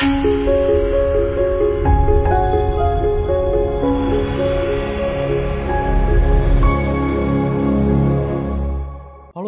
Hello，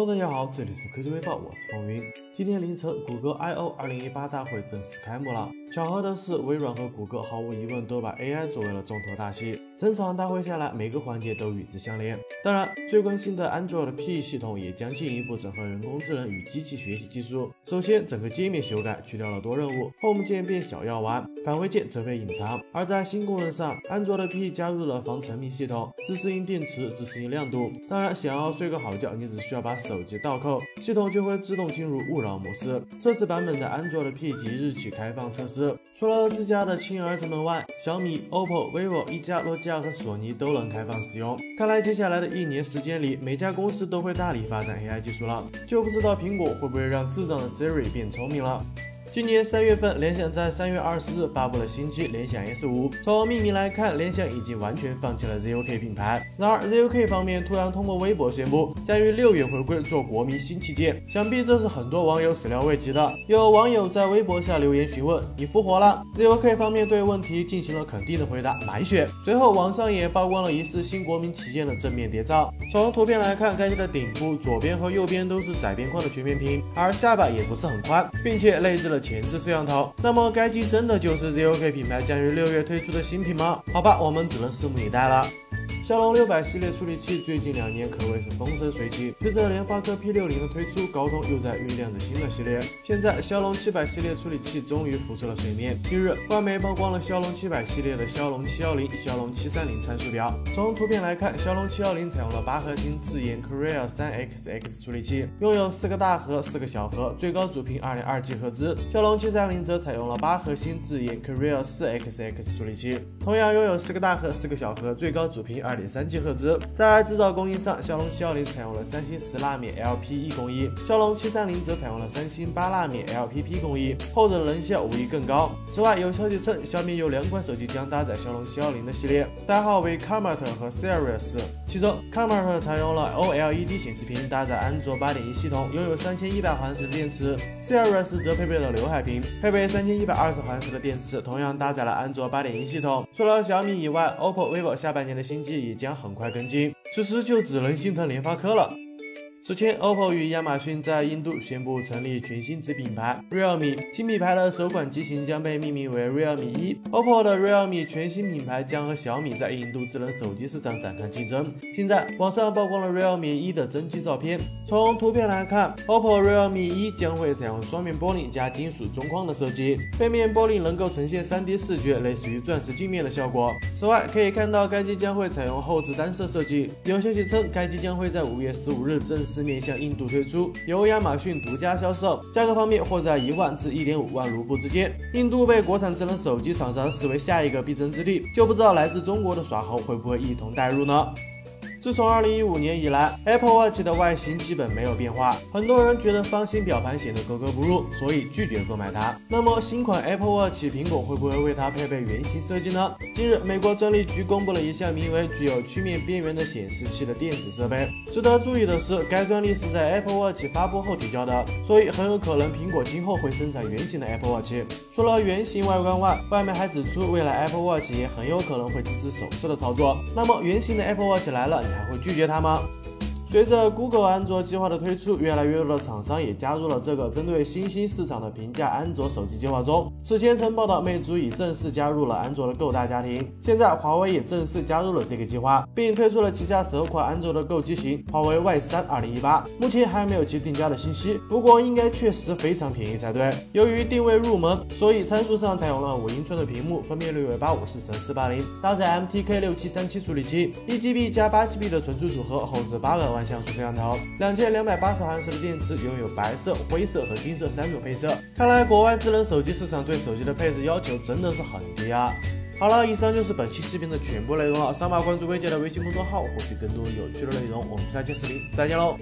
大家好，这里是科技微报，我是风云。今天凌晨，谷歌 I/O 二零一八大会正式开幕了。巧合的是，微软和谷歌毫无疑问都把 AI 作为了重头大戏。整场大会下来，每个环节都与之相连。当然，最关心的 Android P 系统也将进一步整合人工智能与机器学习技术。首先，整个界面修改，去掉了多任务，Home 键变小药丸，返回键则被隐藏。而在新功能上，Android P 加入了防沉迷系统，自适应电池，自适应亮度。当然，想要睡个好觉，你只需要把手机倒扣，系统就会自动进入勿扰模式。测试版本的 Android P 即日起开放测试，除了自家的亲儿子们外，小米、OPPO、vivo、一加、诺基亚和索尼都能开放使用。看来接下来的一年时间里，每家公司都会大力发展 AI 技术了，就不知道苹果会不会让智障的 Siri 变聪明了。今年三月份，联想在三月二十日发布了新机联想 S 五。从命名来看，联想已经完全放弃了 ZOK 品牌。然而，ZOK 方面突然通过微博宣布，将于六月回归做国民新旗舰，想必这是很多网友始料未及的。有网友在微博下留言询问：“你复活了？”ZOK 方面对问题进行了肯定的回答：“满血。”随后，网上也曝光了疑似新国民旗舰的正面谍照。从图片来看，该机的顶部左边和右边都是窄边框的全面屏，而下巴也不是很宽，并且内置了。前置摄像头，那么该机真的就是 ZOK 品牌将于六月推出的新品吗？好吧，我们只能拭目以待了。骁龙六百系列处理器最近两年可谓是风生水起，随着联发科 P 六零的推出，高通又在酝酿着新的系列。现在骁龙七百系列处理器终于浮出了水面。近日，外媒曝光了骁龙七百系列的骁龙七幺零、骁龙七三零参数表。从图片来看，骁龙七幺零采用了八核心自研 Korea 三 XX 处理器，拥有四个大核、四个小核，最高主频二点二 G 赫兹。骁龙七三零则采用了八核心自研 Korea 四 XX 处理器，同样拥有四个大核、四个小核，最高主频二二。点三 G 赫兹，在制造工艺上，骁龙七幺零采用了三星十纳米 LPE 工艺，骁龙七三零则采用了三星八纳米 LPP 工艺，后者能效无疑更高。此外，有消息称小米有两款手机将搭载骁龙七幺零的系列，代号为 Comet 和 Sirius，其中 Comet 采用了 OLED 显示屏，搭载安卓八点一系统，拥有三千一百毫安时的电池；Sirius 则配备了刘海屏，配备三千一百二十毫安时的电池，同样搭载了安卓八点一系统。除了小米以外，OPPO、vivo 下半年的新机。也将很快跟进，此时就只能心疼联发科了。此前，OPPO 与亚马逊在印度宣布成立全新子品牌 Realme，新品牌的首款机型将被命名为 Realme 一。OPPO 的 Realme 全新品牌将和小米在印度智能手机市场展开竞争。现在，网上曝光了 Realme 一的真机照片。从图片来看，OPPO Realme 一将会采用双面玻璃加金属中框的设计，背面玻璃能够呈现 3D 视觉，类似于钻石镜面的效果。此外，可以看到该机将会采用后置单色设计。有消息称，该机将会在5月15日正式。面向印度推出，由亚马逊独家销售，价格方面或在一万至一点五万卢布之间。印度被国产智能手机厂商视为下一个必争之地，就不知道来自中国的耍猴会不会一同带入呢？自从2015年以来，Apple Watch 的外形基本没有变化，很多人觉得方形表盘显得格格不入，所以拒绝购买它。那么新款 Apple Watch，苹果会不会为它配备圆形设计呢？近日，美国专利局公布了一项名为“具有曲面边缘的显示器”的电子设备。值得注意的是，该专利是在 Apple Watch 发布后提交的，所以很有可能苹果今后会生产圆形的 Apple Watch。除了圆形外观外，外媒还指出，未来 Apple Watch 也很有可能会支持手势的操作。那么圆形的 Apple Watch 来了。你还会拒绝他吗？随着 Google 安卓计划的推出，越来越多的厂商也加入了这个针对新兴市场的平价安卓手机计划中。此前曾报道，魅族已正式加入了安卓的购大家庭，现在华为也正式加入了这个计划，并推出了旗下首款安卓的购机型华为 Y 三2018。目前还没有其定价的信息，不过应该确实非常便宜才对。由于定位入门，所以参数上采用了五英寸的屏幕，分辨率为八五四乘四八零，搭载 MTK 六七三七处理器，一 GB 加八 GB 的存储组合，后置八百万。像素摄像头，两千两百八十毫安时的电池，拥有白色、灰色和金色三种配色。看来国外智能手机市场对手机的配置要求真的是很低啊！好了，以上就是本期视频的全部内容了。扫码关注微姐的微信公众号，获取更多有趣的内容。我们下期视频再见喽！